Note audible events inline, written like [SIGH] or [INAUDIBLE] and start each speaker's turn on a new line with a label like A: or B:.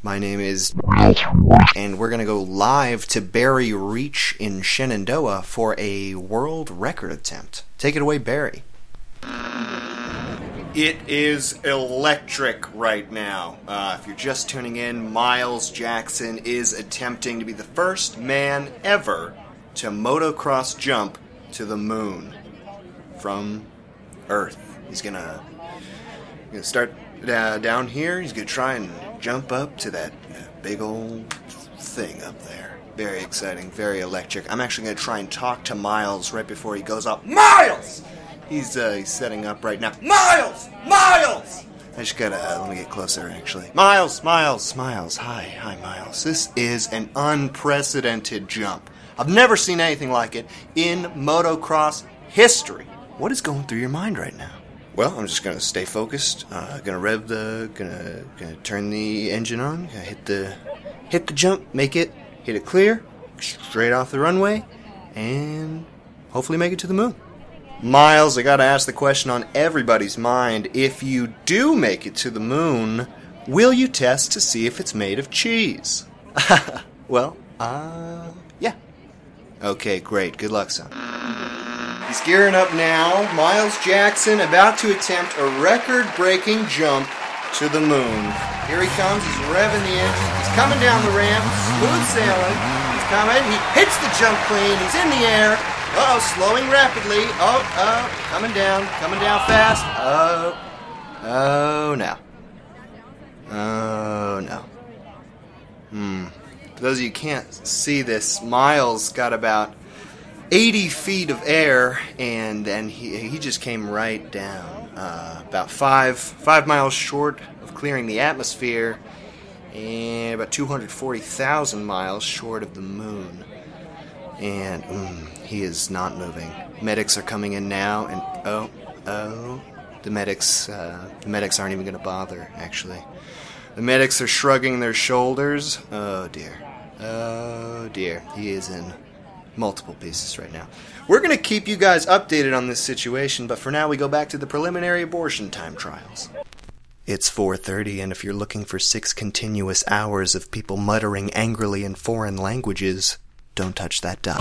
A: My name is, and we're going to go live to Barry Reach in Shenandoah for a world record attempt. Take it away, Barry. It is electric right now. Uh, if you're just tuning in, Miles Jackson is attempting to be the first man ever to motocross jump to the moon from Earth. He's gonna, start uh, down here. He's gonna try and jump up to that big old thing up there. Very exciting, very electric. I'm actually gonna try and talk to Miles right before he goes up. Miles! He's uh, setting up right now. Miles! Miles! I just gotta uh, let me get closer. Actually, Miles, Miles, Miles. Hi, hi, Miles. This is an unprecedented jump. I've never seen anything like it in motocross history. What is going through your mind right now? Well, I'm just gonna stay focused. Uh, gonna rev the, gonna gonna turn the engine on. Gonna hit the, hit the jump, make it, hit it clear, straight off the runway, and hopefully make it to the moon. Miles, I gotta ask the question on everybody's mind. If you do make it to the moon, will you test to see if it's made of cheese? [LAUGHS] well, uh, yeah. Okay, great. Good luck, son. He's gearing up now. Miles Jackson about to attempt a record breaking jump to the moon. Here he comes. He's revving the engine. He's coming down the ramp. Smooth sailing. He's coming. He hits the jump clean. He's in the air. Oh, slowing rapidly. Oh, oh, coming down, coming down fast. Oh, oh no. Oh no. Hmm. For those of you who can't see this, Miles got about 80 feet of air, and then he, he just came right down. Uh, about five five miles short of clearing the atmosphere, and about 240,000 miles short of the moon. And mm, he is not moving. Medics are coming in now, and oh, oh, the medics, uh, the medics aren't even going to bother. Actually, the medics are shrugging their shoulders. Oh dear, oh dear, he is in multiple pieces right now. We're going to keep you guys updated on this situation, but for now we go back to the preliminary abortion time trials. It's 4:30 and if you're looking for 6 continuous hours of people muttering angrily in foreign languages, don't touch that dial.